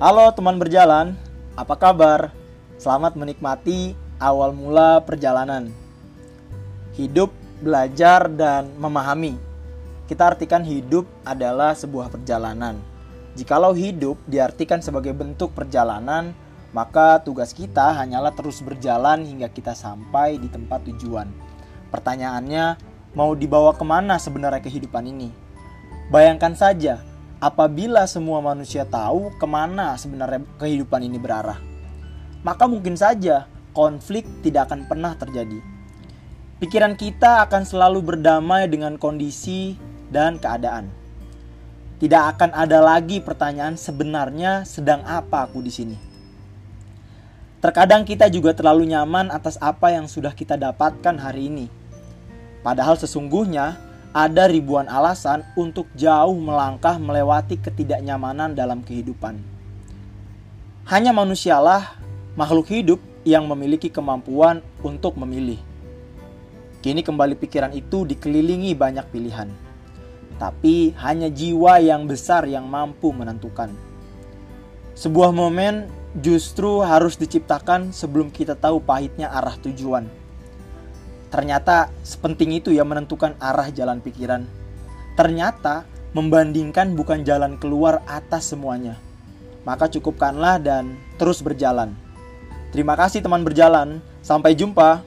Halo teman berjalan, apa kabar? Selamat menikmati awal mula perjalanan. Hidup, belajar, dan memahami. Kita artikan hidup adalah sebuah perjalanan. Jikalau hidup diartikan sebagai bentuk perjalanan, maka tugas kita hanyalah terus berjalan hingga kita sampai di tempat tujuan. Pertanyaannya, mau dibawa ke mana sebenarnya kehidupan ini? Bayangkan saja, apabila semua manusia tahu ke mana sebenarnya kehidupan ini berarah, maka mungkin saja konflik tidak akan pernah terjadi. Pikiran kita akan selalu berdamai dengan kondisi dan keadaan. Tidak akan ada lagi pertanyaan sebenarnya sedang apa aku di sini. Terkadang kita juga terlalu nyaman atas apa yang sudah kita dapatkan hari ini. Padahal sesungguhnya ada ribuan alasan untuk jauh melangkah melewati ketidaknyamanan dalam kehidupan. Hanya manusialah makhluk hidup yang memiliki kemampuan untuk memilih. Kini kembali pikiran itu dikelilingi banyak pilihan. Tapi hanya jiwa yang besar yang mampu menentukan. Sebuah momen justru harus diciptakan sebelum kita tahu pahitnya arah tujuan Ternyata sepenting itu ya menentukan arah jalan pikiran. Ternyata membandingkan bukan jalan keluar atas semuanya. Maka cukupkanlah dan terus berjalan. Terima kasih teman berjalan. Sampai jumpa.